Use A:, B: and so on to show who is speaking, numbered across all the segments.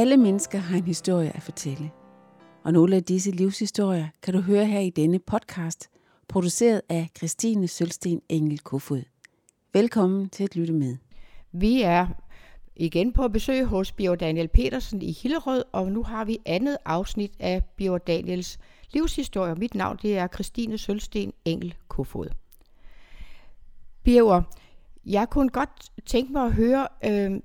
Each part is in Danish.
A: Alle mennesker har en historie at fortælle. Og nogle af disse livshistorier kan du høre her i denne podcast, produceret af Christine Sølsten Engel Kofod. Velkommen til at lytte med.
B: Vi er igen på besøg hos Bjørn Daniel Petersen i Hillerød, og nu har vi andet afsnit af Bjørn Daniels livshistorie. Mit navn det er Christine Sølsten Engel Kofod. Bjørn, jeg kunne godt tænke mig at høre, øh,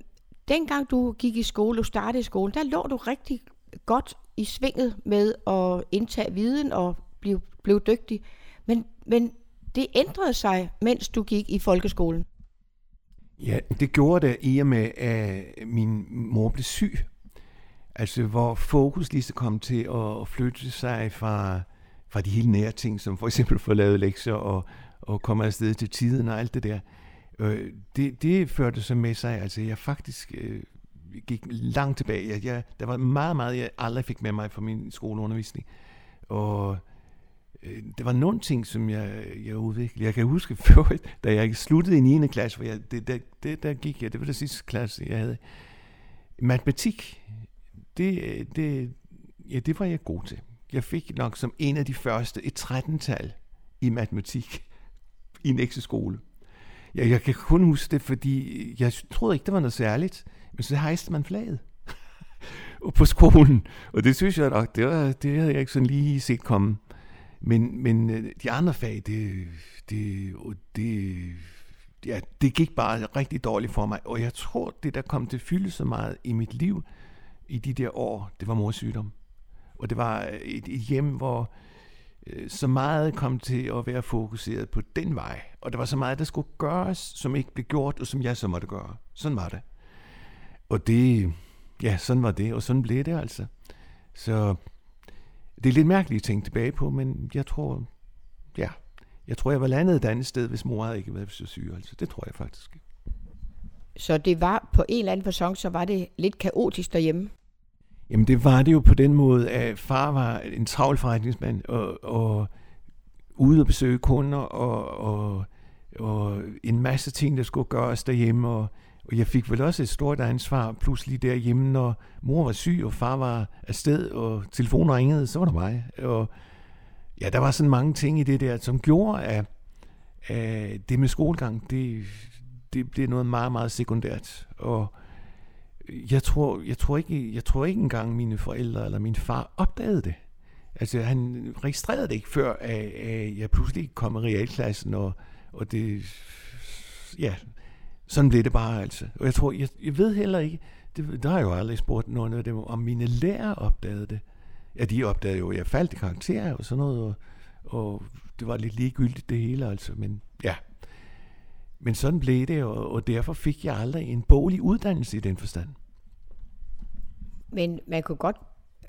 B: dengang du gik i skole, du startede i skolen, der lå du rigtig godt i svinget med at indtage viden og blive, blive dygtig. Men, men det ændrede sig, mens du gik i folkeskolen.
C: Ja, det gjorde det i og med, at min mor blev syg. Altså, hvor fokus lige så kom til at flytte sig fra, fra de helt nære ting, som for eksempel få lavet lektier og, og komme afsted til tiden og alt det der. Øh, det, det førte så med sig, altså jeg faktisk øh, gik langt tilbage. Jeg, jeg, der var meget, meget, jeg aldrig fik med mig fra min skoleundervisning. Og øh, der var nogle ting, som jeg, jeg udviklede. Jeg kan huske før, da jeg sluttede i 9. klasse, hvor jeg, det, det, det, der gik jeg, det var det sidste klasse, jeg havde. Matematik, det, det, ja, det var jeg god til. Jeg fik nok som en af de første et 13-tal i matematik i en skole. Ja, jeg kan kun huske det, fordi jeg troede ikke, det var noget særligt. Men så hejste man flaget på skolen. Og det synes jeg nok, det, var, det havde jeg ikke sådan lige set komme. Men, men øh, de andre fag, det, det, det, ja, det gik bare rigtig dårligt for mig. Og jeg tror, det der kom til fylde så meget i mit liv i de der år, det var mors sygdom. Og det var øh, et, et hjem, hvor øh, Øh, så meget kom til at være fokuseret på den vej. Og der var så meget, der skulle gøres, som ikke blev gjort, og som jeg så måtte gøre. Sådan var det. Og det, ja, sådan var det, og sådan blev det altså. Så det er lidt mærkeligt at tænke tilbage på, men jeg tror, ja, jeg tror, jeg var landet et andet sted, hvis mor havde ikke været så syg. Altså. Det tror jeg faktisk.
B: Så det var på en eller anden fasong, så var det lidt kaotisk derhjemme?
C: Jamen det var det jo på den måde, at far var en travl forretningsmand, og, og ude at besøge kunder, og, og, og en masse ting, der skulle gøres derhjemme, og, og jeg fik vel også et stort ansvar pludselig derhjemme, når mor var syg, og far var afsted, og telefonen ringede, så var det mig. Og ja, der var sådan mange ting i det der, som gjorde, at, at det med skolegang, det, det blev noget meget, meget sekundært. Og jeg tror, jeg, tror ikke, jeg tror ikke engang mine forældre eller min far opdagede det. Altså, han registrerede det ikke, før at, at jeg pludselig kom i realklassen, og, og det, ja, sådan blev det bare altså. Og jeg tror, jeg, jeg ved heller ikke, det, der har jeg jo aldrig spurgt nogen af dem, om mine lærer opdagede det. Ja, de opdagede jo, at jeg faldt i karakterer og sådan noget, og, og det var lidt ligegyldigt det hele altså, men ja. Men sådan blev det, og, og derfor fik jeg aldrig en boglig uddannelse i den forstand.
B: Men man kunne godt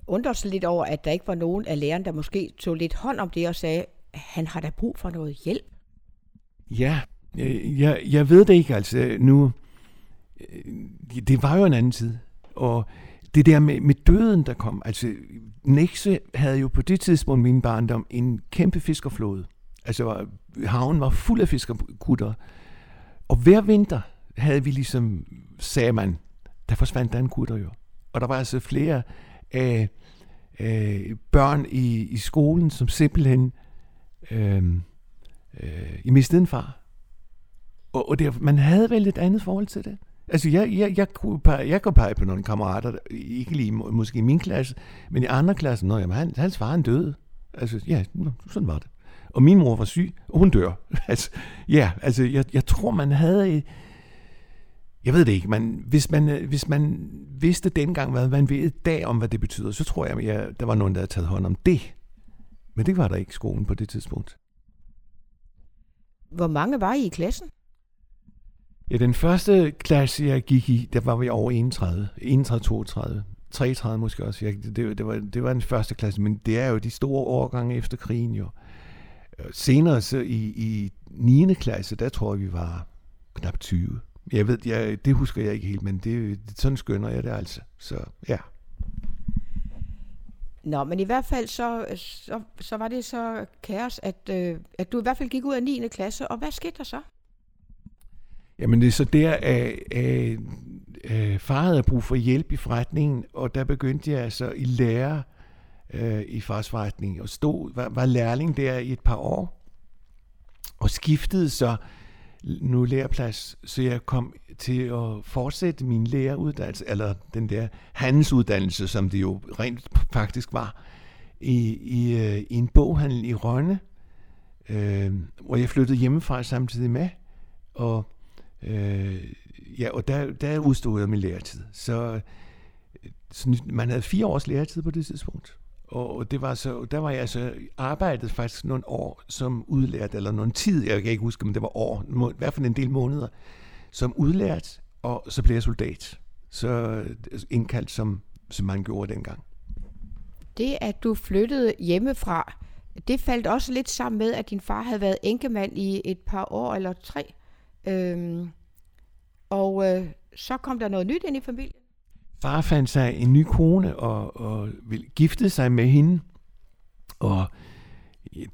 B: undre sig lidt over, at der ikke var nogen af lærerne, der måske tog lidt hånd om det og sagde, han har da brug for noget hjælp.
C: Ja, jeg, jeg ved det ikke, altså nu, det var jo en anden tid, og det der med, med døden, der kom, altså Nexe havde jo på det tidspunkt min barndom en kæmpe fiskerflåde. Altså haven var fuld af fiskerkutter, og hver vinter havde vi ligesom, sagde man, der forsvandt der en gutter jo. Og der var altså flere af øh, børn i, i skolen, som simpelthen øh, øh, i mistede en far. Og, og det, man havde vel et andet forhold til det. Altså, jeg, jeg, jeg, kunne pege, jeg kunne pege på nogle kammerater, ikke lige måske i min klasse, men i andre klasser, når jamen, han, hans far han døde. Altså, ja, sådan var det. Og min mor var syg, og hun dør. altså, ja, altså, jeg, jeg tror, man havde... Jeg ved det ikke, men hvis man, hvis man vidste dengang, hvad man ved i dag om, hvad det betyder, så tror jeg, at der var nogen, der havde taget hånd om det. Men det var der ikke skolen på det tidspunkt.
B: Hvor mange var I i klassen?
C: Ja, den første klasse, jeg gik i, der var vi over 31. 31, 32. 33 måske også. Jeg, det, det, var, det var den første klasse, men det er jo de store årgange efter krigen jo. Senere så i, i 9. klasse, der tror jeg, vi var knap 20. Jeg ved, jeg, det husker jeg ikke helt, men det, sådan skønner jeg det altså. Så ja.
B: Nå, men i hvert fald så, så, så var det så kaos, at, øh, at du i hvert fald gik ud af 9. klasse, og hvad skete der så?
C: Jamen det er så der, at, at, øh, far havde brug for hjælp i forretningen, og der begyndte jeg altså i lære øh, i forsvarsretning og stod, var, var lærling der i et par år, og skiftede så nu læreplads, så jeg kom til at fortsætte min læreruddannelse, eller den der handelsuddannelse, som det jo rent faktisk var, i, i, øh, i en boghandel i Rønne, øh, hvor jeg flyttede hjemmefra samtidig med, og øh, ja, og der, der udstod jeg min læretid. Så, øh, så man havde fire års læretid på det tidspunkt. Og det var så, der var jeg altså arbejdet faktisk nogle år som udlært, eller nogle tid, jeg kan ikke huske, men det var år, i hvert fald en del måneder, som udlært, og så blev jeg soldat. Så indkaldt, som, som man gjorde dengang.
B: Det, at du flyttede hjemmefra, det faldt også lidt sammen med, at din far havde været enkemand i et par år eller tre. Øhm, og øh, så kom der noget nyt ind i familien.
C: Far fandt sig en ny kone og, og ville gifte sig med hende. Og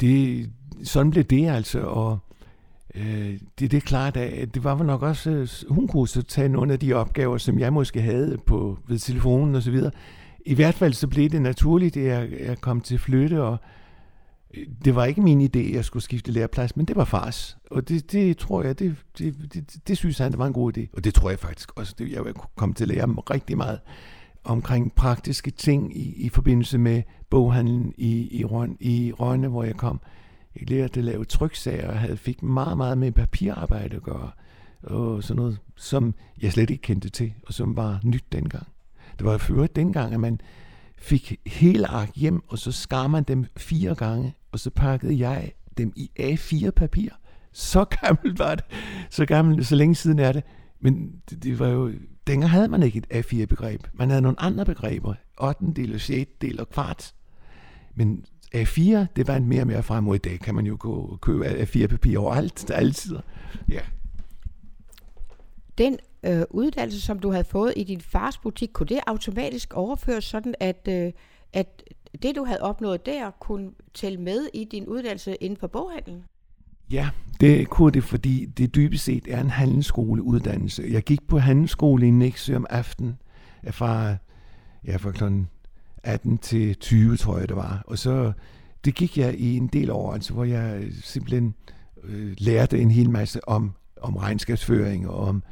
C: det, sådan blev det altså. Og øh, det, det er klart, at det var nok også, øh, hun kunne så tage nogle af de opgaver, som jeg måske havde på, ved telefonen og så videre. I hvert fald så blev det naturligt, at jeg, jeg kom til at flytte, og det var ikke min idé, at jeg skulle skifte læreplads, men det var fars. Og det, det tror jeg, det, det, det, det synes han, det var en god idé. Og det tror jeg faktisk også, det, jeg kunne komme til at lære rigtig meget omkring praktiske ting i, i forbindelse med boghandlen i, i, Røn, i Rønne, hvor jeg kom. Jeg lærte at lave tryksager, og havde, fik meget, meget med papirarbejde at gøre. Og sådan noget, som jeg slet ikke kendte til, og som var nyt dengang. Det var før dengang, at man fik hele ark hjem, og så skar man dem fire gange, og så pakkede jeg dem i A4-papir. Så gammelt var det. Så gammelt, så længe siden er det. Men det, det var jo... Dengang havde man ikke et A4-begreb. Man havde nogle andre begreber. 8. del og 6. del og kvart. Men A4, det var en mere og mere frem, i dag kan man jo gå og købe A4-papir overalt, der altid. Ja.
B: Den øh, uddannelse, som du havde fået i din fars butik, kunne det automatisk overføres sådan, at, øh, at det, du havde opnået der, kunne tælle med i din uddannelse inden for boghandlen?
C: Ja, det kunne det, fordi det dybest set er en handelsskoleuddannelse. Jeg gik på handelsskole i Nexø om aftenen fra, ja, fra kl. 18 til 20, tror jeg det var. Og så det gik jeg i en del år, altså, hvor jeg øh, simpelthen øh, lærte en hel masse om, om regnskabsføring og om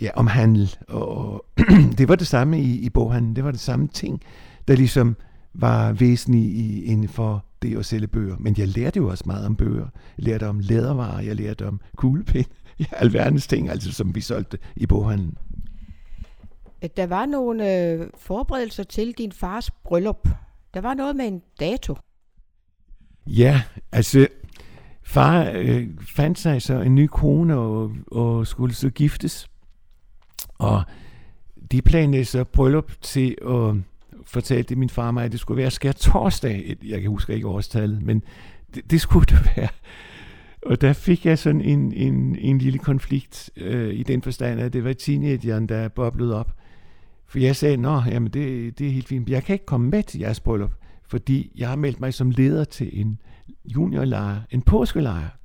C: ja, om handel. Og det var det samme i, i boghandlen. Det var det samme ting, der ligesom var væsentligt i, inden for det at sælge bøger. Men jeg lærte jo også meget om bøger. Jeg lærte om lædervarer, jeg lærte om kuglepind. Ja, alverdens ting, altså, som vi solgte i boghandlen.
B: Der var nogle øh, forberedelser til din fars bryllup. Der var noget med en dato.
C: Ja, altså far øh, fandt sig så en ny kone og, og skulle så giftes. Og de planlagde så bryllup til at fortalte min far mig, at det skulle være skær torsdag. Jeg kan huske ikke årstallet, men det, det skulle det være. Og der fik jeg sådan en, en, en lille konflikt øh, i den forstand, at det var teenageren, der boblede op. For jeg sagde, nå, jamen det, det er helt fint. Jeg kan ikke komme med til jeres bryllup, fordi jeg har meldt mig som leder til en juniorlejr, en påskelejr.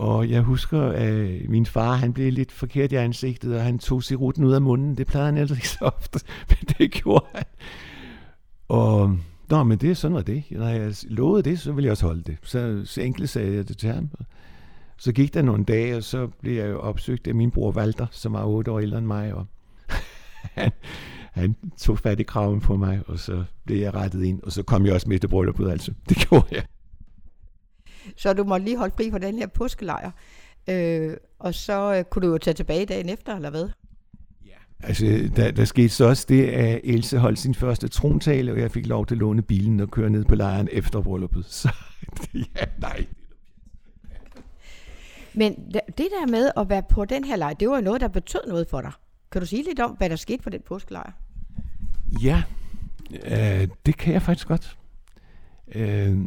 C: Og jeg husker, at min far han blev lidt forkert i ansigtet, og han tog ruten ud af munden. Det plejede han ellers ikke så ofte, men det gjorde han. Og Nå, men det, sådan var det. Når jeg lovede det, så ville jeg også holde det. Så, så enkelt sagde jeg det til ham. Så gik der nogle dage, og så blev jeg jo opsøgt af min bror Walter, som var otte år ældre end mig. Og han, han tog fat i kraven på mig, og så blev jeg rettet ind. Og så kom jeg også med til brylluppet, altså. Det gjorde jeg.
B: Så du må lige holde fri fra den her påskelejr. Øh, og så øh, kunne du jo tage tilbage dagen efter, eller hvad?
C: Ja, altså der, der skete så også det, at Else holdt sin første trontale, og jeg fik lov til at låne bilen og køre ned på lejren efter brylluppet. Så ja, nej.
B: Men det der med at være på den her lejr, det var noget, der betød noget for dig. Kan du sige lidt om, hvad der skete på den påskelejr?
C: Ja, øh, det kan jeg faktisk godt. Øh,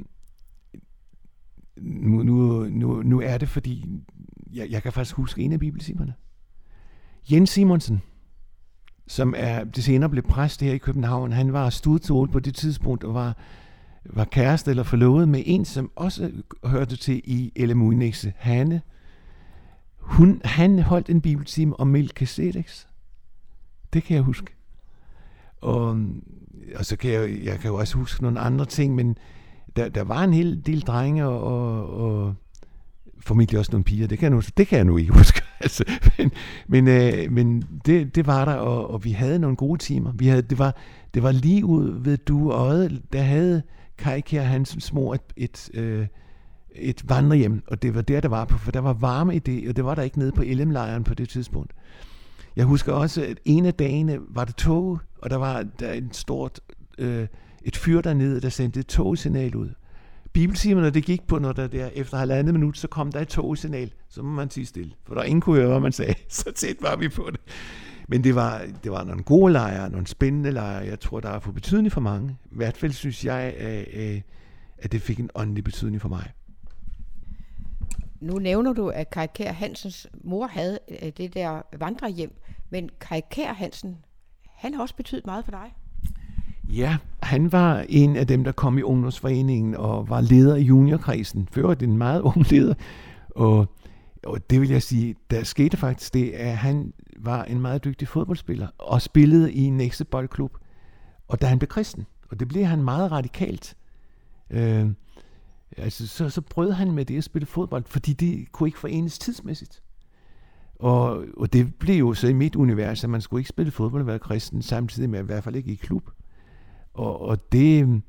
C: nu, nu, nu, nu er det, fordi jeg, jeg kan faktisk huske en af bibelsimerne. Jens Simonsen, som er det senere blev præst her i København, han var studtol på det tidspunkt og var, var kæreste eller forlovet med en, som også hørte til i Elemuinese, Hanne. Hun, han holdt en bibeltime om Melchizedeks. Det kan jeg huske. Og, og så kan jeg, jeg kan jo også huske nogle andre ting, men der, der var en hel del drenge og, og, og formentlig også nogle piger. Det kan jeg nu, det kan jeg nu ikke huske. altså, men men, øh, men det, det var der, og, og vi havde nogle gode timer. Vi havde, det, var, det var lige ud ved du og der havde Kai Kjær Hansens mor et, et, øh, et vandrehjem, og det var der, der var på, for der var varme i det, og det var der ikke nede på LM-lejren på det tidspunkt. Jeg husker også, at en af dagene var det tog, og der var der en stort, øh, et fyr dernede, der sendte et togsignal ud. Bibeltimerne, det gik på, når der, der efter halvandet minut, så kom der et togsignal, så må man sige stille, for der ingen kunne høre, hvad man sagde. Så tæt var vi på det. Men det var, det var nogle gode lejre, nogle spændende lejre. Jeg tror, der er for betydning for mange. I hvert fald synes jeg, at, øh, at det fik en åndelig betydning for mig.
B: Nu nævner du, at Kai Kær Hansens mor havde øh, det der vandrehjem, men Kai Kær Hansen, han har også betydet meget for dig.
C: Ja, han var en af dem, der kom i ungdomsforeningen og var leder i juniorkredsen. Før det en meget ung leder. Og, og det vil jeg sige, der skete faktisk det, at han var en meget dygtig fodboldspiller og spillede i Næste Boldklub. Og da han blev kristen, og det blev han meget radikalt, øh, altså, så, så brød han med det at spille fodbold, fordi det kunne ikke forenes tidsmæssigt. Og, og det blev jo så i mit univers, at man skulle ikke spille fodbold og være kristen, samtidig med at i hvert fald ikke i klub. Og, og det,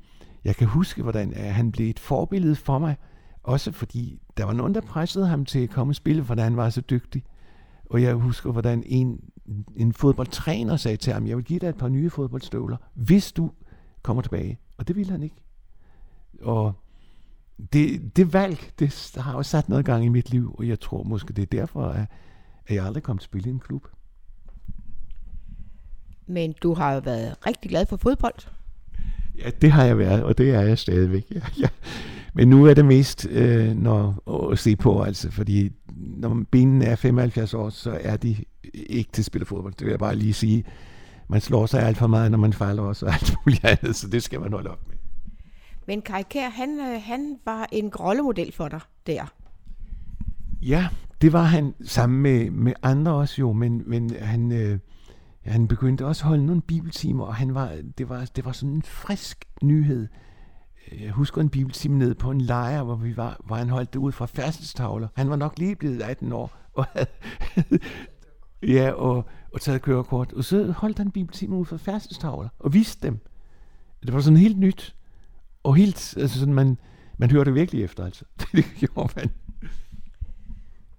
C: jeg kan huske, hvordan øh, han blev et forbillede for mig, også fordi der var nogen, der pressede ham til at komme og spille, fordi han var så dygtig. Og jeg husker, hvordan en, en fodboldtræner sagde til ham, jeg vil give dig et par nye fodboldstøvler, hvis du kommer tilbage. Og det ville han ikke. Og det, det valg, det har jo sat noget gang i mit liv, og jeg tror måske, det er derfor, at, at jeg aldrig kom til at spille i en klub.
B: Men du har jo været rigtig glad for fodbold.
C: Ja, det har jeg været, og det er jeg stadigvæk. Ja, ja. Men nu er det mest øh, når, at se på, altså, fordi når benene er 75 år, så er de ikke til at spille fodbold. Det vil jeg bare lige sige. Man slår sig alt for meget, når man falder også, og alt muligt andet, så det skal man holde op med.
B: Men Kai Kær, han, øh, han var en rollemodel for dig der.
C: Ja, det var han sammen med, med andre også jo, men, men han, øh, han begyndte også at holde nogle bibeltimer, og han var, det, var, det var sådan en frisk nyhed. Jeg husker en bibeltime nede på en lejr, hvor, vi var, hvor han holdt det ud fra færdselstavler. Han var nok lige blevet 18 år, og havde, ja, og, og taget kørekort. Og så holdt han bibeltimer ud fra færdselstavler, og viste dem. Det var sådan helt nyt. Og helt, altså sådan, man, man hørte virkelig efter, altså. Det gjorde man.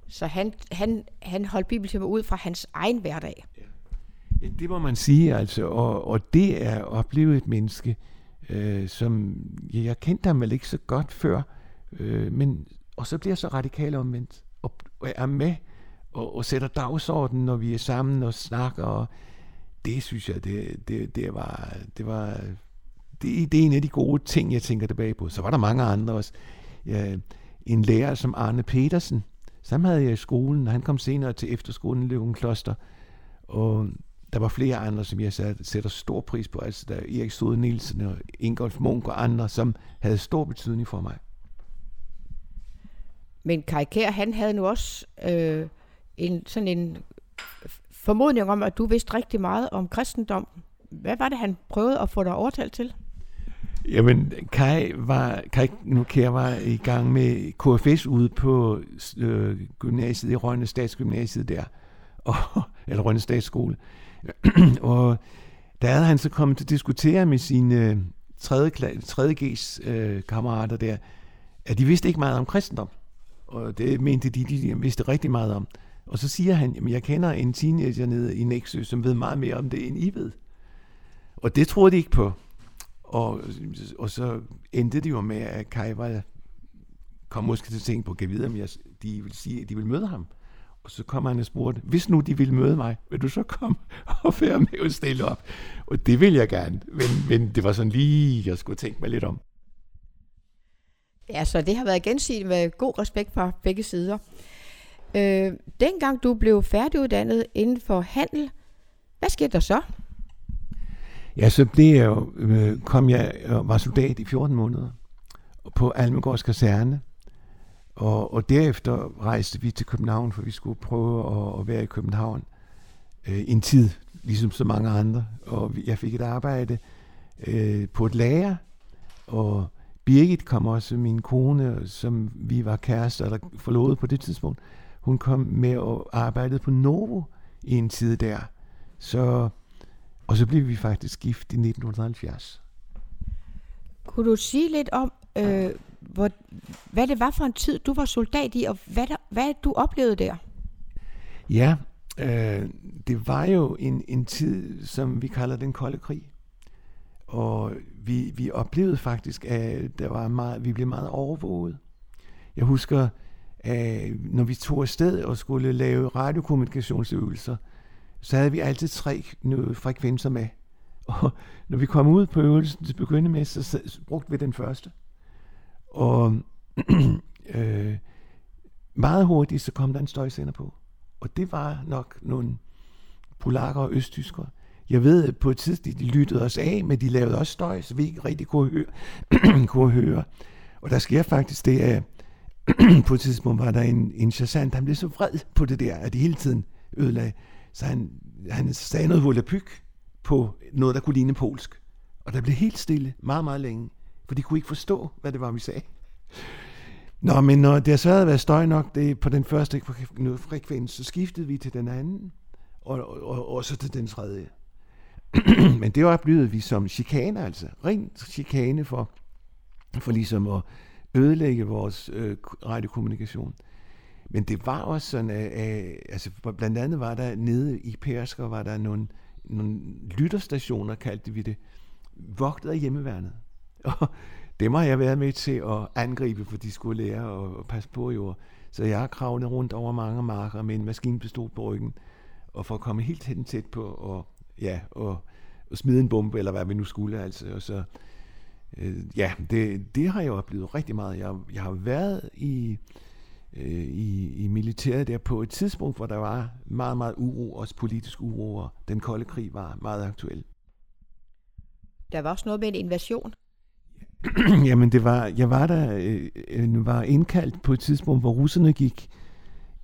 B: Så han, han, han holdt bibeltimer ud fra hans egen hverdag. Ja.
C: Ja, det må man sige, altså. Og, og det er at opleve et menneske, øh, som ja, jeg kendte ham vel ikke så godt før, øh, men og så bliver jeg så radikal omvendt, og, og er med, og, og sætter dagsordenen, når vi er sammen og snakker, og det synes jeg, det, det, det var, det var det, det er en af de gode ting, jeg tænker tilbage på. Så var der mange andre også. Ja, en lærer som Arne Petersen, som havde jeg i skolen, og han kom senere til efterskolen i Løven Kloster, og der var flere andre, som jeg sætter stor pris på. Altså der Erik Stode Nielsen og Ingolf Munk og andre, som havde stor betydning for mig.
B: Men Kai Kær, han havde nu også øh, en, sådan en formodning om, at du vidste rigtig meget om kristendom. Hvad var det, han prøvede at få dig overtalt til?
C: Jamen, Kai, var, Kai Nukær var i gang med KFS ude på øh, gymnasiet i Rønne Statsgymnasiet der, og, eller Rønne Statsskole. og der havde han så kommet til at diskutere med sine øh, 3. 3. G's øh, kammerater der, at de vidste ikke meget om kristendom. Og det mente de, de vidste rigtig meget om. Og så siger han, at jeg kender en teenager nede i Nexø, som ved meget mere om det, end I ved. Og det troede de ikke på. Og, og så endte det jo med, at Kai var, kom måske til at tænke på, at vide, om jeg, de vil sige, at de vil møde ham. Og så kom han og spurgte, hvis nu de ville møde mig, vil du så komme og være med og stille op? Og det vil jeg gerne, men, men det var sådan lige, jeg skulle tænke mig lidt om.
B: Ja, så det har været gensidigt med god respekt fra begge sider. Øh, dengang du blev færdiguddannet inden for handel, hvad skete der så?
C: Ja, så blev jeg jo, øh, kom jeg og var soldat i 14 måneder på Almegårds kaserne. Og, og derefter rejste vi til København, for vi skulle prøve at, at være i København øh, en tid, ligesom så mange andre. Og jeg fik et arbejde øh, på et lager, og Birgit kom også, min kone, som vi var kærester eller forlovet på det tidspunkt. Hun kom med og arbejdede på Novo i en tid der. Så, og så blev vi faktisk gift i 1970.
B: Kunne du sige lidt om, øh, hvor, hvad det var for en tid, du var soldat i, og hvad, der, hvad du oplevede der?
C: Ja, øh, det var jo en, en tid, som vi kalder den kolde krig. Og vi, vi oplevede faktisk, at der var meget, vi blev meget overvåget. Jeg husker, at når vi tog afsted og skulle lave radiokommunikationsøvelser, så havde vi altid tre frekvenser med. Og når vi kom ud på øvelsen til begynde med, så brugte vi den første. Og øh, meget hurtigt, så kom der en støjsender på. Og det var nok nogle polakker og østtyskere. Jeg ved, at på et tidspunkt, de lyttede os af, men de lavede også støj, så vi ikke rigtig kunne høre. kunne høre. Og der sker faktisk det, at på et tidspunkt var der en, en chassant, han blev så vred på det der, at de hele tiden ødelagde. Så han, han sagde noget volapyk på noget, der kunne ligne polsk. Og der blev helt stille meget, meget længe, for de kunne ikke forstå, hvad det var, vi sagde. Nå, men når det har så været støj nok det på den første frekvens, så skiftede vi til den anden, og, og, og, og så til den tredje. men det oplevede vi som chikane, altså. Ren chikane for, for ligesom at ødelægge vores øh, radiokommunikation. Men det var også sådan, at, at altså blandt andet var der nede i Persker, var der nogle, nogle lytterstationer, kaldte vi det, vogtet af hjemmeværnet. Og dem har jeg været med til at angribe, for de skulle lære at passe på jord. Så jeg har kravlet rundt over mange marker med en maskinpistol på ryggen, og for at komme helt hen tæt på, og, ja, og, og smide en bombe, eller hvad vi nu skulle, altså. Og så, øh, ja, det, det har jeg oplevet rigtig meget. Jeg, jeg har været i, øh, i, i militæret der på et tidspunkt, hvor der var meget, meget uro, også politisk uro, og den kolde krig var meget aktuel.
B: Der var også noget med en invasion.
C: Jamen, det var, jeg var der, øh, øh, var indkaldt på et tidspunkt, hvor russerne gik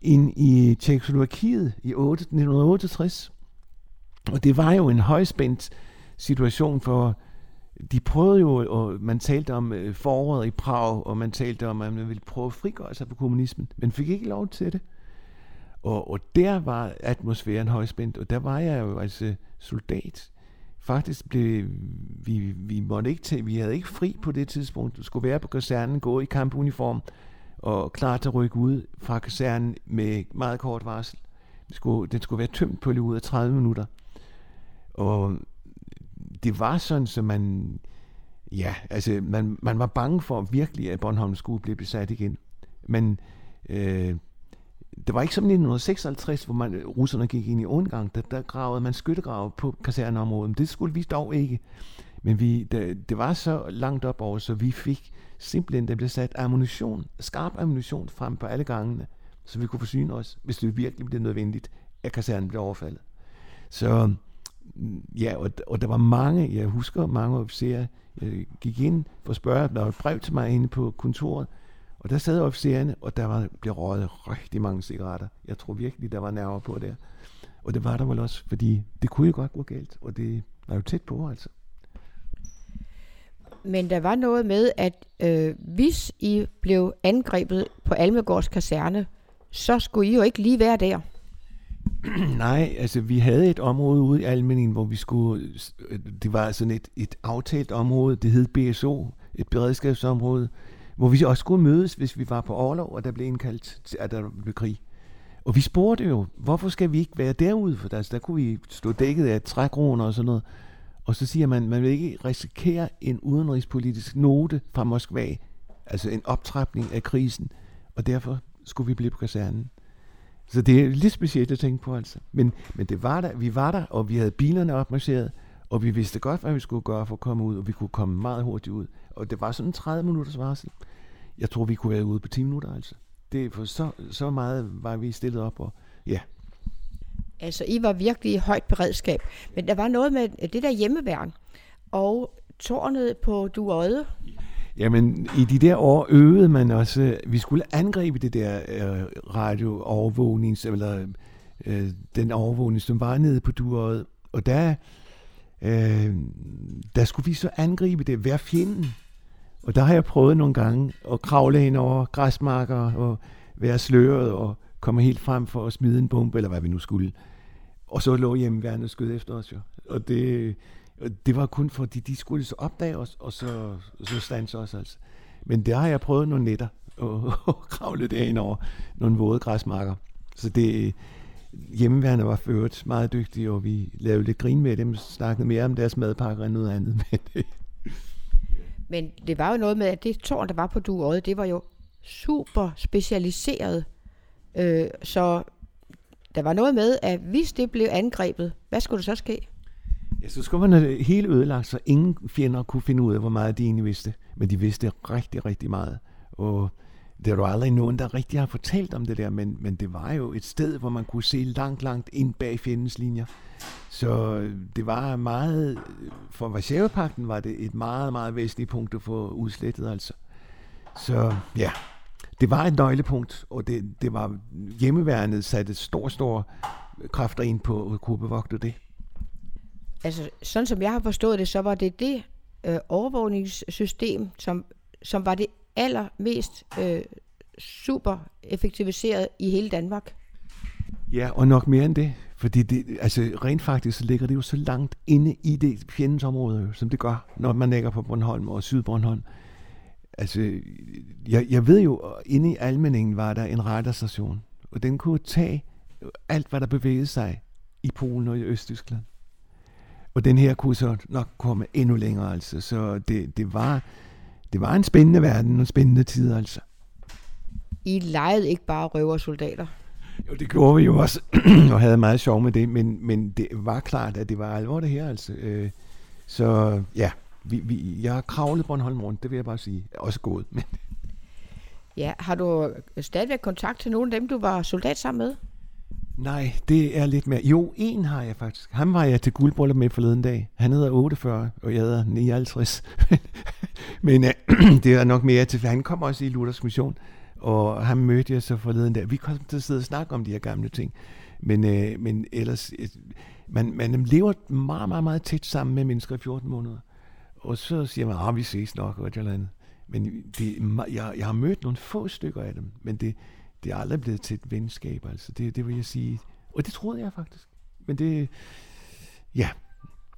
C: ind i Tjekkoslovakiet i 8, 1968. Og det var jo en højspændt situation for, de prøvede jo, og man talte om øh, foråret i Prag, og man talte om, at man ville prøve at frigøre sig på kommunismen, men fik ikke lov til det. Og, og der var atmosfæren højspændt, og der var jeg jo altså soldat. Faktisk blev vi, vi måtte ikke til, vi havde ikke fri på det tidspunkt. Du skulle være på kasernen, gå i kampuniform og klar til at rykke ud fra kasernen med meget kort varsel. Det skulle, den skulle være tømt på lige ud af 30 minutter. Og det var sådan, så man, ja, altså man, man var bange for virkelig, at Bornholm skulle blive besat igen. Men øh, det var ikke som 1956, hvor man, øh, russerne gik ind i Ungarn, der, der gravede man skyttegrave på kaserneområdet. Det skulle vi dog ikke. Men vi, det, det var så langt op over, så vi fik simpelthen, der blev sat ammunition, skarp ammunition frem på alle gangene, så vi kunne forsyne os, hvis det virkelig blev nødvendigt, at kasernen blev overfaldet. Så mm, ja, og, og der var mange, jeg husker mange officerer, jeg gik ind for at spørge, der var et brev til mig inde på kontoret, og der sad officererne, og der var, blev røget rigtig mange cigaretter. Jeg tror virkelig, der var nerver på der. Og det var der vel også, fordi det kunne jo godt gå galt, og det var jo tæt på, altså.
B: Men der var noget med, at øh, hvis I blev angrebet på Almegårds kaserne, så skulle I jo ikke lige være der.
C: Nej, altså vi havde et område ude i Almeningen, hvor vi skulle, det var sådan et, et aftalt område, det hed BSO, et beredskabsområde, hvor vi også skulle mødes, hvis vi var på overlov, og der blev indkaldt til, at der blev krig. Og vi spurgte jo, hvorfor skal vi ikke være derude? For der, altså, der kunne vi stå dækket af trækroner og sådan noget. Og så siger man, man vil ikke risikere en udenrigspolitisk note fra Moskva, altså en optrapning af krisen, og derfor skulle vi blive på kasernen. Så det er lidt specielt at tænke på, altså. Men, men det var der, vi var der, og vi havde bilerne opmarcheret, og vi vidste godt, hvad vi skulle gøre for at komme ud, og vi kunne komme meget hurtigt ud. Og det var sådan 30 minutters varsel. Jeg tror, vi kunne være ude på 10 minutter, altså. Det, for så, så meget var vi stillet op, og ja.
B: Altså, I var virkelig i højt beredskab. Men der var noget med det der hjemmeværn, og tårnet på Duøde.
C: Jamen, i de der år øvede man også, vi skulle angribe det der øh, radio-overvågnings- eller øh, den overvågning, som var nede på duret. Og der, øh, der skulle vi så angribe det, hver fjenden. Og der har jeg prøvet nogle gange at kravle hen over græsmarker og være sløret og komme helt frem for at smide en bombe, eller hvad vi nu skulle. Og så lå hjemmeværende skød efter os jo. Og det, det var kun fordi, de skulle så opdage os, og så, så stands os altså. Men der har jeg prøvet nogle netter og, og kravle det over nogle våde græsmarker. Så det, hjemmeværende var ført meget dygtige, og vi lavede lidt grin med dem, snakkede mere om deres madpakker end noget andet. Men,
B: Men det var jo noget med, at det tårn, der var på Duøje, det var jo super specialiseret. Øh, så der var noget med, at hvis det blev angrebet, hvad skulle der så ske?
C: Ja, så skulle man have helt ødelagt, så ingen fjender kunne finde ud af, hvor meget de egentlig vidste. Men de vidste rigtig, rigtig meget. Og det er jo aldrig nogen, der rigtig har fortalt om det der, men, men det var jo et sted, hvor man kunne se langt, langt ind bag fjendens linjer. Så det var meget, for Varsjavepakten var det et meget, meget væsentligt punkt at få udslettet altså. Så ja, det var et nøglepunkt, og det, det var hjemmeværnet satte stor, stor kræfter ind på at kunne bevogte det.
B: Altså, sådan som jeg har forstået det, så var det det øh, overvågningssystem, som, som var det allermest øh, super effektiviseret i hele Danmark.
C: Ja, og nok mere end det. Fordi det, altså, rent faktisk så ligger det jo så langt inde i det fjendens område, som det gør, når man ligger på Bornholm og Sydbornholm. Altså, jeg, jeg ved jo, at inde i Almeningen var der en radarstation, og den kunne tage alt, hvad der bevægede sig i Polen og i Østtyskland. Og den her kunne så nok komme endnu længere, altså. Så det, det, var, det var en spændende verden og spændende tid, altså.
B: I legede ikke bare røver soldater?
C: Jo, det gjorde vi jo også, og havde meget sjov med det, men, men det var klart, at det var alvor det her, altså. Øh, så ja, vi, vi, jeg har kravlet Bornholm rundt, det vil jeg bare sige. Også gået, men...
B: Ja, har du stadigvæk kontakt til nogle af dem, du var soldat sammen med?
C: Nej, det er lidt mere. Jo, en har jeg faktisk. Ham var jeg til guldbryllup med forleden dag. Han hedder 48, og jeg hedder 59. Men øh, det er nok mere til, for han kom også i Luthers mission, og ham mødte jeg så forleden dag. Vi kom til at sidde og snakke om de her gamle ting. Men, øh, men ellers, øh, man, man lever meget, meget, meget tæt sammen med mennesker i 14 måneder. Og så siger man, at ah, vi ses nok, og et eller andet. Men det, jeg, jeg har mødt nogle få stykker af dem, men det, det er aldrig blevet til et venskab, altså. Det, det vil jeg sige. Og det troede jeg faktisk. Men det, ja,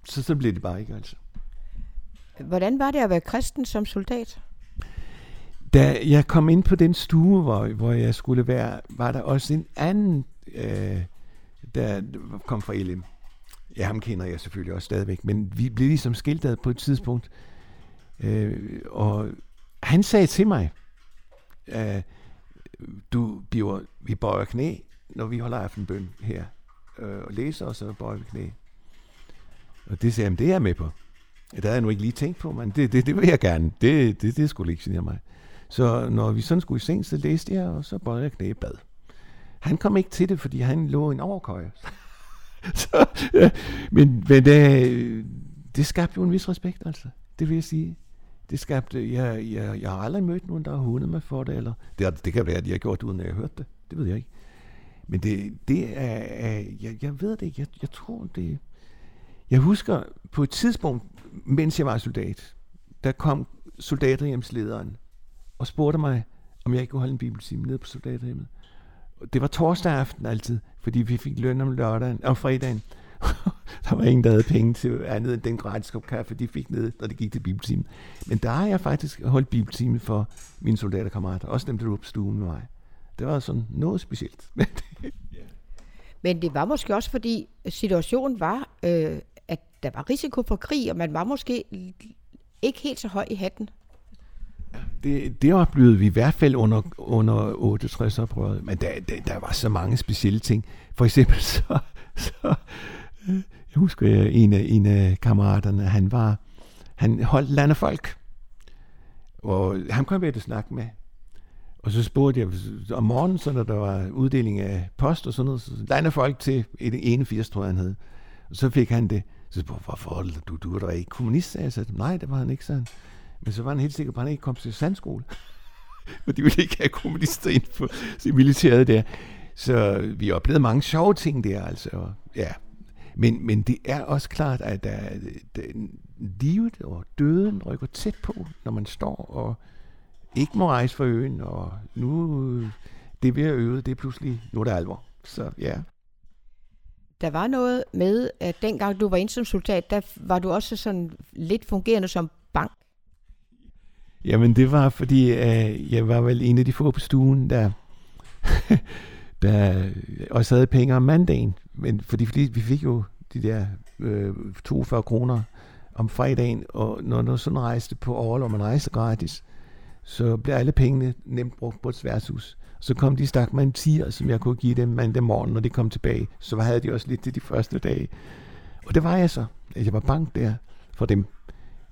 C: så, så blev det bare ikke, altså.
B: Hvordan var det at være kristen som soldat?
C: Da jeg kom ind på den stue, hvor, hvor jeg skulle være, var der også en anden, øh, der kom fra LM. Ja, ham kender jeg selvfølgelig også stadigvæk, men vi blev ligesom skiltet på et tidspunkt. Øh, og han sagde til mig, øh, du bliver, vi bøjer knæ, når vi holder aftenbøn her, øh, og læser, og så bøjer vi knæ. Og det sagde jeg, det er jeg med på. Det havde jeg nu ikke lige tænkt på, men det, det, det vil jeg gerne. Det, det, det skulle ikke sige mig. Så når vi sådan skulle i seng, så læste jeg, og så bøjede jeg knæ i bad. Han kom ikke til det, fordi han lå i en overkøje. så, ja, men men det, det skabte jo en vis respekt, altså. Det vil jeg sige det skabte, jeg, jeg, jeg har aldrig mødt nogen, der har hundet mig for det, eller det, det kan være, at jeg har gjort det, uden at jeg har hørt det. Det ved jeg ikke. Men det, det er, er jeg, jeg ved det ikke, jeg, jeg tror det, jeg husker på et tidspunkt, mens jeg var soldat, der kom soldaterhjemslederen og spurgte mig, om jeg ikke kunne holde en bibeltime nede på soldaterhjemmet. Det var torsdag aften altid, fordi vi fik løn om lørdagen og fredagen. der var ingen, der havde penge til andet end den gratis kop kaffe, de fik ned, når det gik til bibeltimen. Men der har jeg faktisk holdt bibeltime for mine soldaterkammerater, også dem, der var på stuen med mig. Det var sådan noget specielt.
B: Men det var måske også, fordi situationen var, øh, at der var risiko for krig, og man var måske ikke helt så høj i hatten.
C: Det, det oplevede vi i hvert fald under, under 68-oprøret, men der, der, der var så mange specielle ting. For eksempel så, så jeg husker jeg, en af, en af kammeraterne, han var, han holdt landefolk. Og han kom jeg at snakke med. Og så spurgte jeg om morgenen, så når der var uddeling af post og sådan noget, så landefolk til et 81, tror jeg han hed. Og så fik han det. Så spurgte hvorfor du, du er da ikke kommunist, sagde jeg. Så, Nej, det var han ikke, sådan. Men så var han helt sikker på, at han ikke kom til sandskole. For de ville ikke have kommunister ind på militæret der. så vi oplevede mange sjove ting der, altså. Ja. Men, men det er også klart, at der, der, livet og døden rykker tæt på, når man står og ikke må rejse for øen, og nu det vi har øvet, det er pludselig, nu er det alvor. Så ja.
B: Der var noget med, at dengang du var ind som soldat, der var du også sådan lidt fungerende som bank.
C: Jamen det var, fordi øh, jeg var vel en af de få på stuen, der, der også havde penge om mandagen. Men fordi, fordi vi fik jo de der øh, 42 kroner om fredagen, og når du sådan rejste på overlov, man rejste gratis, så blev alle pengene nemt brugt på et sværshus. Så kom de stak mig en tiger, som jeg kunne give dem mandag morgen, når de kom tilbage. Så havde de også lidt til de første dage. Og det var jeg så. Jeg var bank der for dem.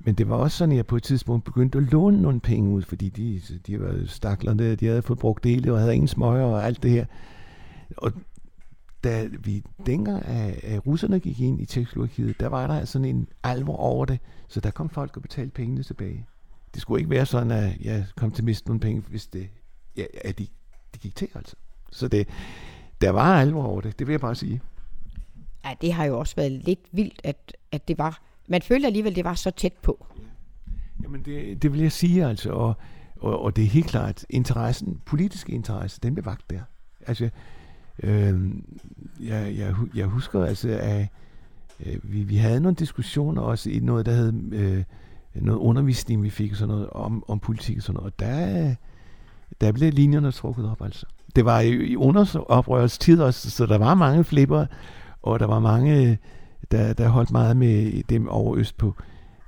C: Men det var også sådan, at jeg på et tidspunkt begyndte at låne nogle penge ud, fordi de, de var staklerne, de havde fået brugt det og havde ingen smøger og alt det her. Og da vi dengang, at, at russerne gik ind i Tjekkoslovakiet, der var der sådan en alvor over det, så der kom folk og betalte pengene tilbage. Det skulle ikke være sådan, at jeg kom til at miste nogle penge, hvis det, ja, at de, de gik til, altså. Så det, der var alvor over det, det vil jeg bare sige.
B: Ja, det har jo også været lidt vildt, at, at det var, man følte alligevel, det var så tæt på.
C: Jamen det, det vil jeg sige, altså, og, og, og det er helt klart, interessen, politisk interesse, den blev vagt der. Altså, øh, jeg, jeg, jeg husker altså, at øh, vi, vi havde nogle diskussioner også i noget, der hed øh, noget undervisning, vi fik sådan noget om, om politik og sådan noget, og der, der blev linjerne trukket op, altså. Det var i, i underoprørets tid også, så der var mange flipper, og der var mange, der, der holdt meget med dem over øst på.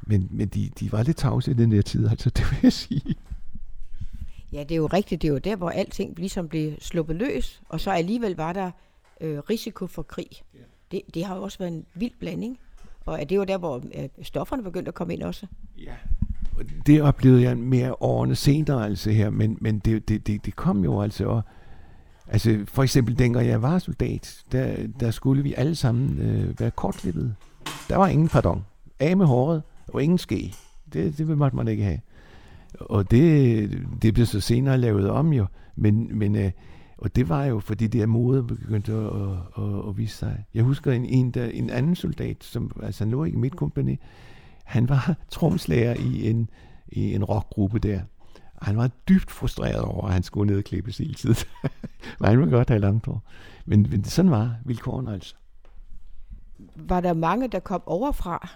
C: Men, men de, de var lidt tavse i den der tid, altså, det vil jeg sige.
B: Ja, det er jo rigtigt. Det er jo der, hvor alting ligesom blev sluppet løs, og så alligevel var der øh, risiko for krig. Ja. Det, det har jo også været en vild blanding. Og er det jo der, hvor øh, stofferne begyndte at komme ind også?
C: Ja, det oplevede jeg mere årene senere altså her, men, men det, det, det, det kom jo altså, og, altså for eksempel dengang jeg var soldat, der, der skulle vi alle sammen øh, være kortklippet. Der var ingen pardon. Af med håret, og ingen ske. Det, det måtte man ikke have. Og det, det blev så senere lavet om jo, men, men øh, og det var jo, fordi det her mode begyndte at, at, at, at vise sig. Jeg husker en, en, der, en anden soldat, som altså nu ikke mit kompani, han var tromslærer i en, i en rockgruppe der. Og han var dybt frustreret over, at han skulle nedklippes hele tiden. Men han ville godt have langt hår. Men, men sådan var vilkårene altså.
B: Var der mange, der kom overfra?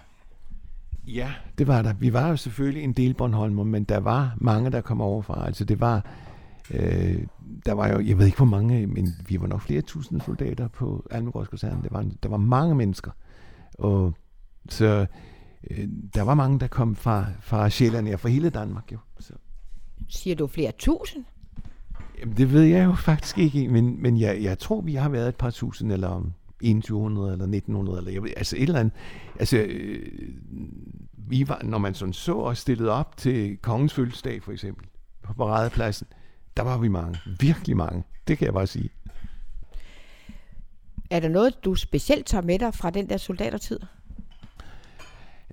C: Ja, det var der. Vi var jo selvfølgelig en del Bornholmer, men der var mange, der kom overfra. Altså det var, øh, der var jo, jeg ved ikke hvor mange, men vi var nok flere tusinde soldater på Almegårdskoserne. Der var, der var mange mennesker. Og så øh, der var mange, der kom fra, fra Sjælland, ja, fra hele Danmark jo. Så.
B: Siger du flere tusind?
C: Jamen, det ved jeg jo faktisk ikke, men, men jeg, jeg tror, vi har været et par tusind, eller 2100 eller 1900, eller jeg ved, altså et eller andet. Altså, øh, vi var, når man sådan så og stillede op til kongens fødselsdag, for eksempel, på paradepladsen, der var vi mange. Virkelig mange. Det kan jeg bare sige.
B: Er der noget, du specielt tager med dig fra den der soldatertid?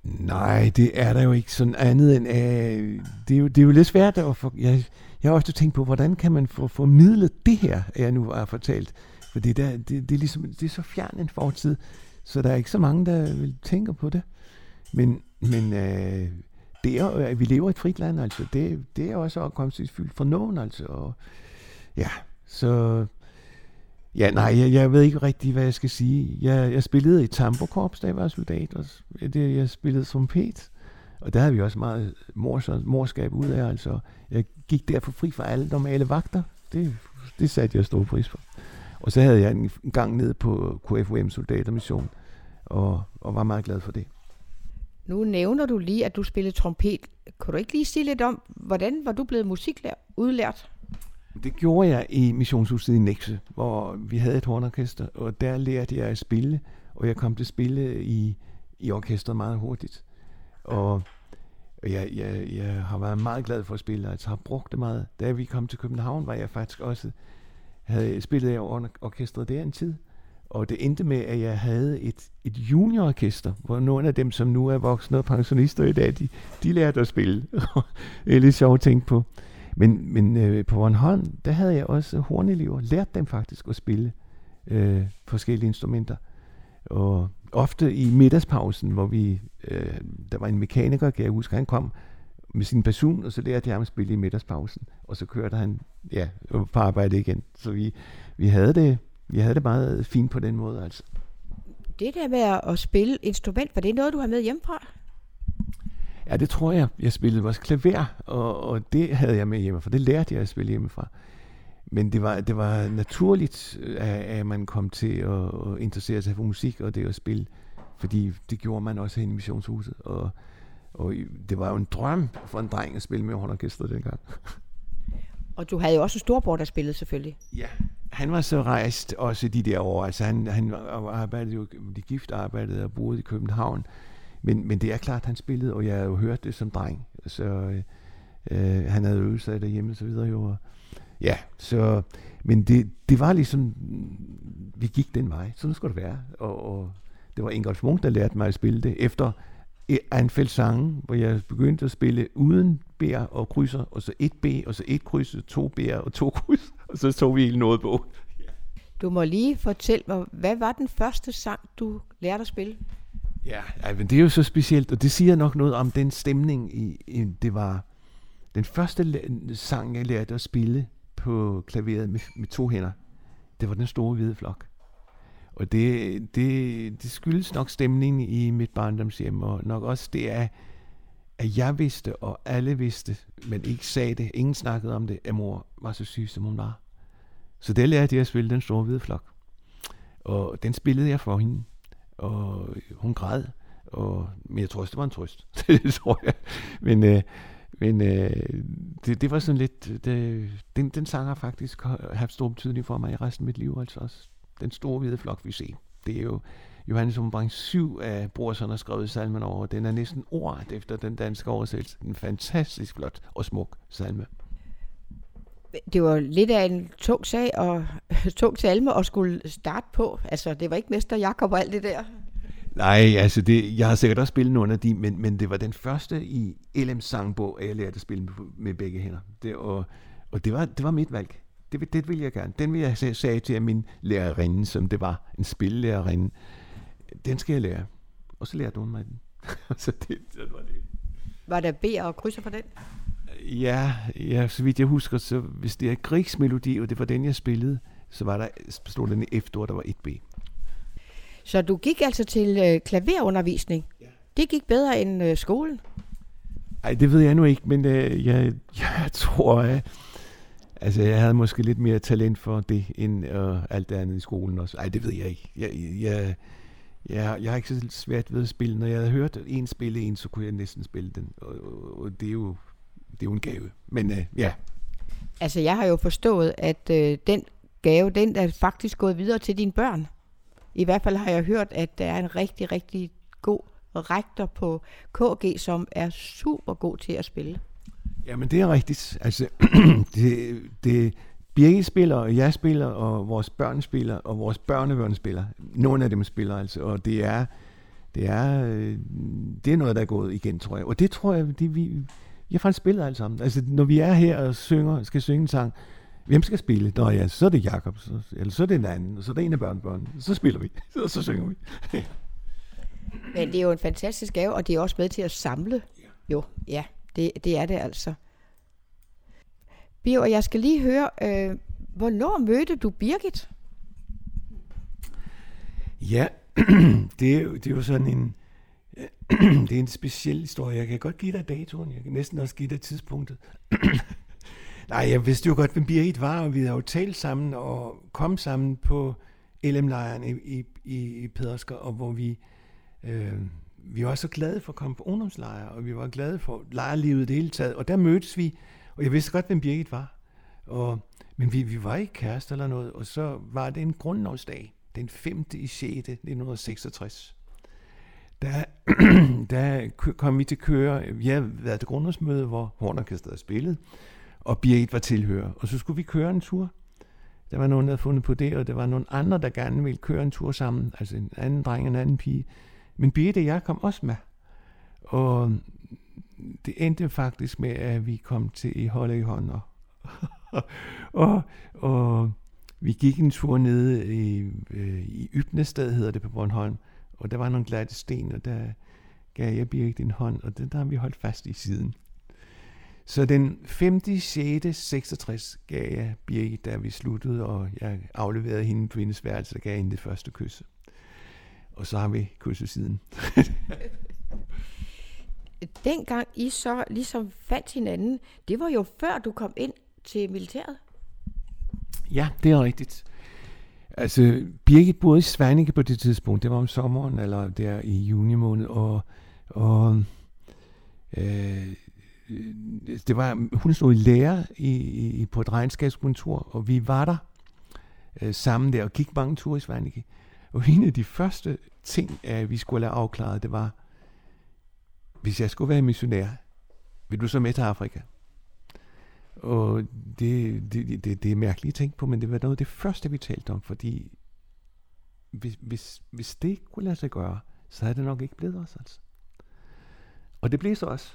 C: Nej, det er der jo ikke sådan andet end... Uh, det, er jo, det er jo lidt svært at få... Jeg, jeg har også tænkt på, hvordan kan man få formidlet det her, jeg nu har fortalt. For det, det, det, er ligesom, det er så fjern en fortid, så der er ikke så mange, der vil tænke på det. Men, men øh, det er, at vi lever i et frit land, altså, det, det er også omkostningsfyldt for nogen, altså. Og, ja, så... Ja, nej, jeg, jeg ved ikke rigtig, hvad jeg skal sige. Jeg, jeg spillede i tambokorps, da jeg var soldat, og det, jeg spillede trompet. Og der havde vi også meget mors, morskab ud af, altså. Jeg gik derfor fri fra alle normale vagter. Det, det satte jeg stor pris på. Og så havde jeg en gang ned på KFUM Soldatermission, og, og var meget glad for det.
B: Nu nævner du lige, at du spillede trompet. Kan du ikke lige sige lidt om, hvordan var du blevet musiklært, udlært?
C: Det gjorde jeg i missionshuset i Nexe, hvor vi havde et hornorkester, og der lærte jeg at spille, og jeg kom til at spille i, i orkestret meget hurtigt. Og jeg, jeg, jeg har været meget glad for at spille, altså har brugt det meget. Da vi kom til København, var jeg faktisk også, havde spillet jeg orkestret der en tid, og det endte med, at jeg havde et, et juniororkester, hvor nogle af dem, som nu er voksne og pensionister i dag, de, de lærte at spille. det er lidt sjovt at tænke på. Men, men øh, på Bornholm, der havde jeg også hornelever, lært dem faktisk at spille øh, forskellige instrumenter. Og ofte i middagspausen, hvor vi, øh, der var en mekaniker, kan jeg huske, han kom med sin basun, og så lærte jeg ham at spille i middagspausen. Og så kørte han ja, på arbejde igen. Så vi, vi, havde det, vi havde det meget fint på den måde. Altså.
B: Det der med at spille instrument, var det noget, du har med hjemmefra?
C: Ja, det tror jeg. Jeg spillede vores klaver, og, og det havde jeg med hjemme, for det lærte jeg at spille hjemmefra. Men det var, det var naturligt, at, at man kom til at, at interessere sig for musik og det at spille, fordi det gjorde man også hen i missionshuset. Og, og det var jo en drøm for en dreng at spille med hornorkester dengang.
B: Og du havde jo også en storbror, der spillede selvfølgelig.
C: Ja, han var så rejst også de der år. Altså han, han arbejdede jo, de gift arbejdede og boede i København. Men, men det er klart, han spillede, og jeg havde jo hørt det som dreng. Så øh, han havde øvet sig derhjemme og så videre jo. Ja, så, men det, det var ligesom, vi gik den vej. Sådan skulle det være. Og, og det var Ingolf Munk, der lærte mig at spille det. Efter Anfeldt sange, hvor jeg begyndte at spille uden B'er og krydser, og så et B, og så et kryds, to B'er og to kryds, og så tog vi hele noget på.
B: Du må lige fortælle mig, hvad var den første sang, du lærte at spille?
C: Ja, ej, men det er jo så specielt, og det siger nok noget om den stemning. I, i det var den første sang, jeg lærte at spille på klaveret med, med to hænder. Det var den store hvide flok. Og det, det, det skyldes nok stemningen i mit barndomshjem, og nok også det er, at jeg vidste, og alle vidste, men ikke sagde det, ingen snakkede om det, at mor var så syg, som hun var. Så det lærte jeg at spille den store hvide flok. Og den spillede jeg for hende og hun græd, og, men jeg tror også, det var en trøst. det tror jeg. Men, øh, men øh, det, det var sådan lidt, det, den, den sang har faktisk haft stor betydning for mig i resten af mit liv, altså også den store hvide flok, vi ser. Det er jo Johannes Umbrang 7 af Brorson har skrevet salmen over. Den er næsten ordet efter den danske oversættelse. En fantastisk flot og smuk salme.
B: Det var lidt af en tung sag og tung salme at skulle starte på. Altså, det var ikke Mester Jakob og alt det der.
C: Nej, altså det, jeg har sikkert også spillet nogle af de, men, men det var den første i LM sangbog, at jeg lærte at spille med, med begge hænder. Det, og og det, var, det var mit valg. Det, det ville jeg gerne. Den vil jeg sige til min lærerinde, som det var, en spillelærerinde. Den skal jeg lære. Og så lærte hun mig den. så det, det var det.
B: Var der B og krydser for den?
C: Ja, ja, så vidt jeg husker, så hvis det er Griegs melodi, og det var den, jeg spillede, så var der, stod den i efterår, der var et B.
B: Så du gik altså til øh, klaverundervisning? Ja. Det gik bedre end øh, skolen?
C: Nej, det ved jeg nu ikke, men øh, jeg, jeg tror, at altså, jeg havde måske lidt mere talent for det, end øh, alt det andet i skolen også. Nej, det ved jeg ikke. Jeg, jeg, jeg, jeg har ikke så svært ved at spille. Når jeg havde hørt en spille en, så kunne jeg næsten spille den. Og, og, og det er jo det er jo en gave. Men øh, ja.
B: Altså, jeg har jo forstået, at øh, den gave, den er faktisk gået videre til dine børn. I hvert fald har jeg hørt, at der er en rigtig, rigtig god rektor på KG, som er super god til at spille.
C: Jamen, det er rigtigt. Altså, det, det, Birgit spiller, og jeg spiller, og vores børn spiller, og vores børnebørn spiller. Nogle af dem spiller altså, og det er, det er, øh, det er noget, der er gået igen, tror jeg. Og det tror jeg, det vi, vi har faktisk spillet alle sammen. Altså, når vi er her og synger, skal synge en sang, hvem skal spille? Nå ja, så er det Jakob, så, eller så er det en anden, og så er det en af børnebørnene. Så spiller vi, og så synger vi.
B: Men det er jo en fantastisk gave, og det er også med til at samle. Jo, ja, det, det er det altså. Bio, jeg skal lige høre, øh, hvornår mødte du Birgit?
C: Ja, det er, jo, det er jo sådan en, det er en speciel historie. Jeg kan godt give dig datoen. Jeg kan næsten også give dig tidspunktet. Nej, jeg vidste jo godt, hvem Birgit var, og vi havde jo talt sammen og kom sammen på LM-lejren i, i, i Pedersker, og hvor vi, øh, vi var så glade for at komme på ungdomslejre, og vi var glade for lejrlivet det hele taget. Og der mødtes vi, og jeg vidste godt, hvem Birgit var. Og, men vi, vi var ikke kærester eller noget, og så var det en grundlovsdag, den 5. i 6. 1966 der, der kom vi til køre, vi havde været til grundlovsmøde, hvor Hornorkestret havde spillet, og Birgit var tilhører. Og så skulle vi køre en tur. Der var nogen, der havde fundet på det, og der var nogle andre, der gerne ville køre en tur sammen. Altså en anden dreng og en anden pige. Men Birgit og jeg kom også med. Og det endte faktisk med, at vi kom til i holde i hånd. Og, og, og vi gik en tur nede i, øh, i Ybnested, hedder det på Bornholm, og der var nogle glatte sten, og der gav jeg Birgit en hånd, og den der har vi holdt fast i siden. Så den 5. 6. 66 gav jeg Birgit, da vi sluttede, og jeg afleverede hende på hendes værelse, og gav hende det første kys. Og så har vi kysset siden.
B: Dengang I så ligesom fandt hinanden, det var jo før du kom ind til militæret.
C: Ja, det er rigtigt. Altså, Birgit boede i Svanike på det tidspunkt. Det var om sommeren, eller der i juni måned, og, og øh, det var, hun stod i lærer i, i, på et regnskabskontor, og vi var der øh, sammen der og gik mange ture i Svanike. Og en af de første ting, at vi skulle have afklaret, det var, hvis jeg skulle være missionær, vil du så med til Afrika? Og det, det, det, det er mærkeligt at tænke på, men det var noget af det første, vi talte om, fordi hvis, hvis, hvis det ikke kunne lade sig gøre, så havde det nok ikke blevet os, altså. Og det blev så også.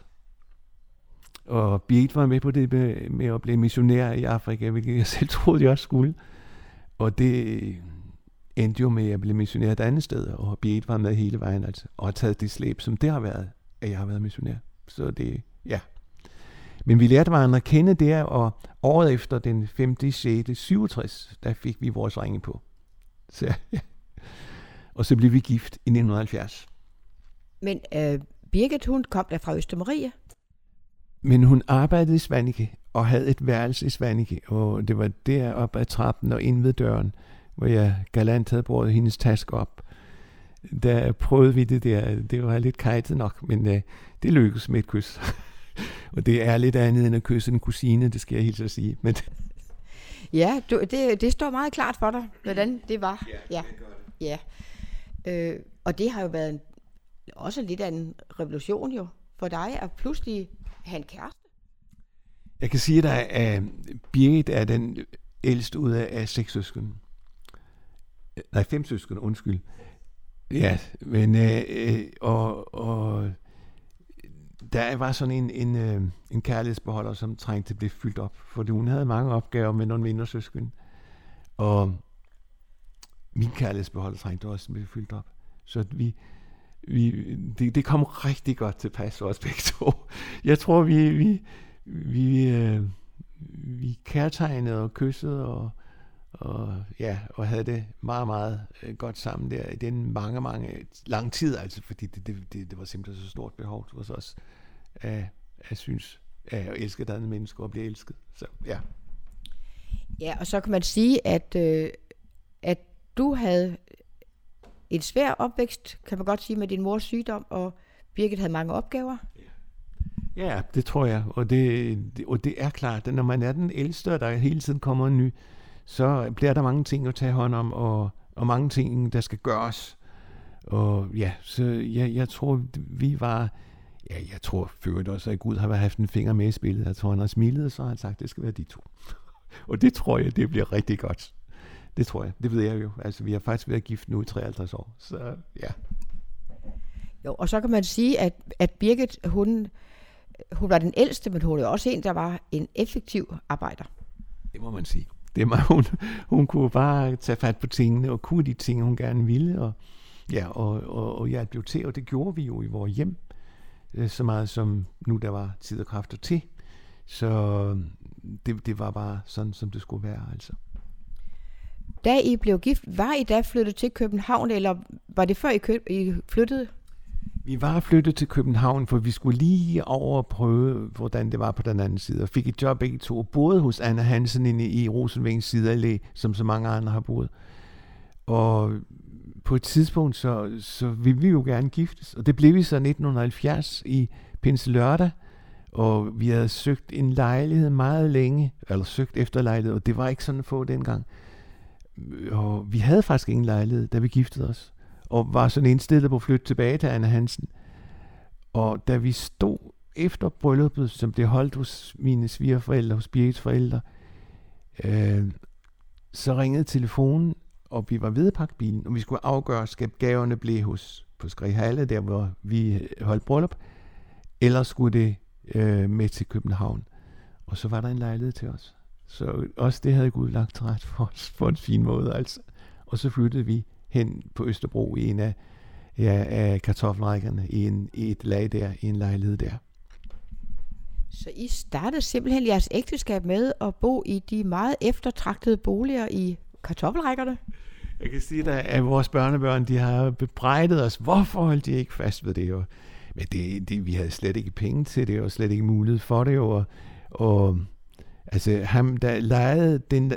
C: Og Birgit var med på det med, med at blive missionær i Afrika, hvilket jeg selv troede, jeg også skulle. Og det endte jo med, at jeg blev missionær et andet sted, og Birgit var med hele vejen, altså, og har taget det slæb, som det har været, at jeg har været missionær. Så det, ja. Men vi lærte hverandre at kende der, og året efter den 5. 6. 67, der fik vi vores ringe på. Så, ja. Og så blev vi gift i 1970.
B: Men øh, Birgit, hun kom der fra Østermarie.
C: Men hun arbejdede i Svanike og havde et værelse i Svanike, og det var der op ad trappen og ind ved døren, hvor jeg galant havde brugt hendes taske op. Der prøvede vi det der. Det var lidt kajtet nok, men uh, det lykkedes med et kys. og det er lidt andet end at kysse en kusine, det skal jeg helt så sige. Men
B: ja, du, det, det står meget klart for dig, hvordan det var. Ja, ja. Det ja. Øh, og det har jo været en, også lidt af en revolution jo for dig, at pludselig have en kæreste?
C: Jeg kan sige dig, at Birgit er den ældste ud af seks søskende. Nej, fem søskende, undskyld. Ja, men øh, øh, og, og der var sådan en, en, øh, en kærlighedsbeholder, som trængte til at blive fyldt op, fordi hun havde mange opgaver med nogle mindre søskende. Og min kærlighedsbeholder trængte også til at blive fyldt op. Så vi, vi, det, det kom rigtig godt til pas for os begge to. Jeg tror, vi, vi, vi, øh, vi kærtegnede og kyssede og, og, ja, og havde det meget, meget øh, godt sammen der i den mange, mange, lang tid, altså, fordi det, det, det, det var simpelthen så stort behov hos os at, at synes, at elske et andet menneske og blive elsket. Så ja.
B: Ja, og så kan man sige, at, øh, at du havde en svær opvækst, kan man godt sige, med din mors sygdom, og Birgit havde mange opgaver.
C: Ja, det tror jeg, og det, det, og det er klart, at når man er den ældste, og der hele tiden kommer en ny, så bliver der mange ting at tage hånd om, og, og mange ting, der skal gøres. Og ja, så jeg, jeg tror, vi var... Ja, jeg tror ført også, at Gud har haft en finger med i spillet. Jeg tror, han har smilet, og så har han sagt, at det skal være de to. og det tror jeg, det bliver rigtig godt. Det tror jeg. Det ved jeg jo. Altså, vi har faktisk været gift nu i 53 år. Så ja.
B: Jo, og så kan man sige, at, at Birgit, hun, hun var den ældste, men hun er også en, der var en effektiv arbejder.
C: Det må man sige. Det var, hun, hun kunne bare tage fat på tingene, og kunne de ting, hun gerne ville, og, ja, og, og, og jeg blev til, og det gjorde vi jo i vores hjem, øh, så meget som nu der var tid og kræfter til. Så øh, det, det var bare sådan, som det skulle være, altså.
B: Da I blev gift, var I da flyttet til København, eller var det før I, køb, I flyttede?
C: Vi var flyttet til København, for vi skulle lige over og prøve, hvordan det var på den anden side. Og fik et job begge to, både hos Anna Hansen inde i Rosenvingens sideallé, som så mange andre har boet. Og på et tidspunkt, så, så ville vi jo gerne giftes. Og det blev vi så 1970 i Pinse Lørdag. Og vi havde søgt en lejlighed meget længe, eller søgt efter lejlighed, og det var ikke sådan at få dengang. Og vi havde faktisk ingen lejlighed, da vi giftede os. Og var sådan indstillet på at flytte tilbage til Anne Hansen. Og da vi stod efter brylluppet, som det holdt hos mine svigerforældre, hos Birgits forældre, øh, så ringede telefonen, og vi var ved at pakke bilen, og vi skulle afgøre, skal gaverne blive hos på Skrihalle, der hvor vi holdt bryllup, eller skulle det øh, med til København. Og så var der en lejlighed til os. Så også det havde Gud lagt ret for os på en fin måde. Altså. Og så flyttede vi hen på Østerbro i en af, ja, af kartoffelrækkerne i, en, i et lag der, i en lejlighed der.
B: Så I startede simpelthen jeres ægteskab med at bo i de meget eftertragtede boliger i kartoffelrækkerne?
C: Jeg kan sige dig, at vores børnebørn, de har bebrejdet os. Hvorfor holdt de ikke fast ved det? Og, men det, det, vi havde slet ikke penge til det, og slet ikke mulighed for det. Og, og altså ham, der lejede den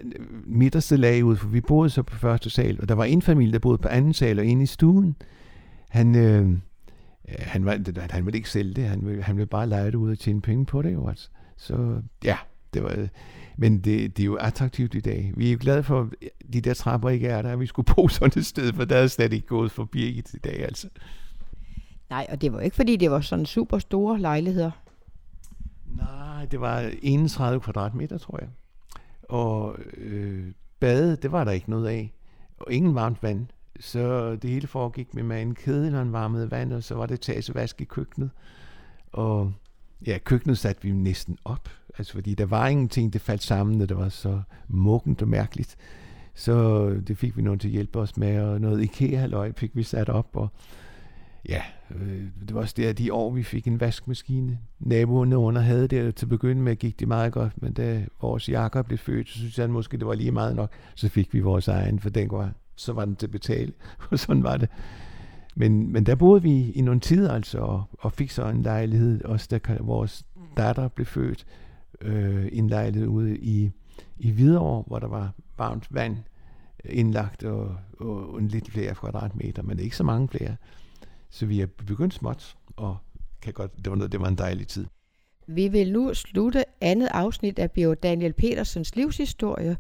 C: midterste lag ud, for vi boede så på første sal, og der var en familie, der boede på anden sal og inde i stuen. Han, øh, han, var, han ville ikke sælge det, han ville, han ville bare lege det ud og tjene penge på det. Jo, altså. Så ja, det var, men det, det er jo attraktivt i dag. Vi er jo glade for, at de der trapper ikke er der, at vi skulle bo sådan et sted, for der er slet ikke gået forbi i dag. Altså.
B: Nej, og det var ikke, fordi det var sådan super store lejligheder.
C: Nej, det var 31 kvadratmeter, tror jeg. Og øh, bade, det var der ikke noget af. Og ingen varmt vand. Så det hele foregik med, en kedel når han varmede vand, og så var det tagevask i køkkenet. Og ja, køkkenet satte vi næsten op, altså fordi der var ingenting, det faldt sammen, og det var så muggent og mærkeligt. Så det fik vi nogen til at hjælpe os med, og noget IKEA-halløj fik vi sat op, og ja, øh, det var også der de år, vi fik en vaskemaskine. Naboerne under havde det, til at begynde med gik det meget godt, men da vores jakker blev født, så synes jeg måske, det var lige meget nok, så fik vi vores egen, for den går så var den til at betale, og sådan var det. Men, men der boede vi i nogle tider altså, og, og fik så en lejlighed, også da vores datter blev født, øh, en lejlighed ude i, i Hvidovre, hvor der var varmt vand indlagt og, og en lidt flere kvadratmeter, men ikke så mange flere. Så vi er begyndt småt, og kan godt, det, var noget, det var en dejlig tid.
B: Vi vil nu slutte andet afsnit af Bio Daniel Petersens livshistorie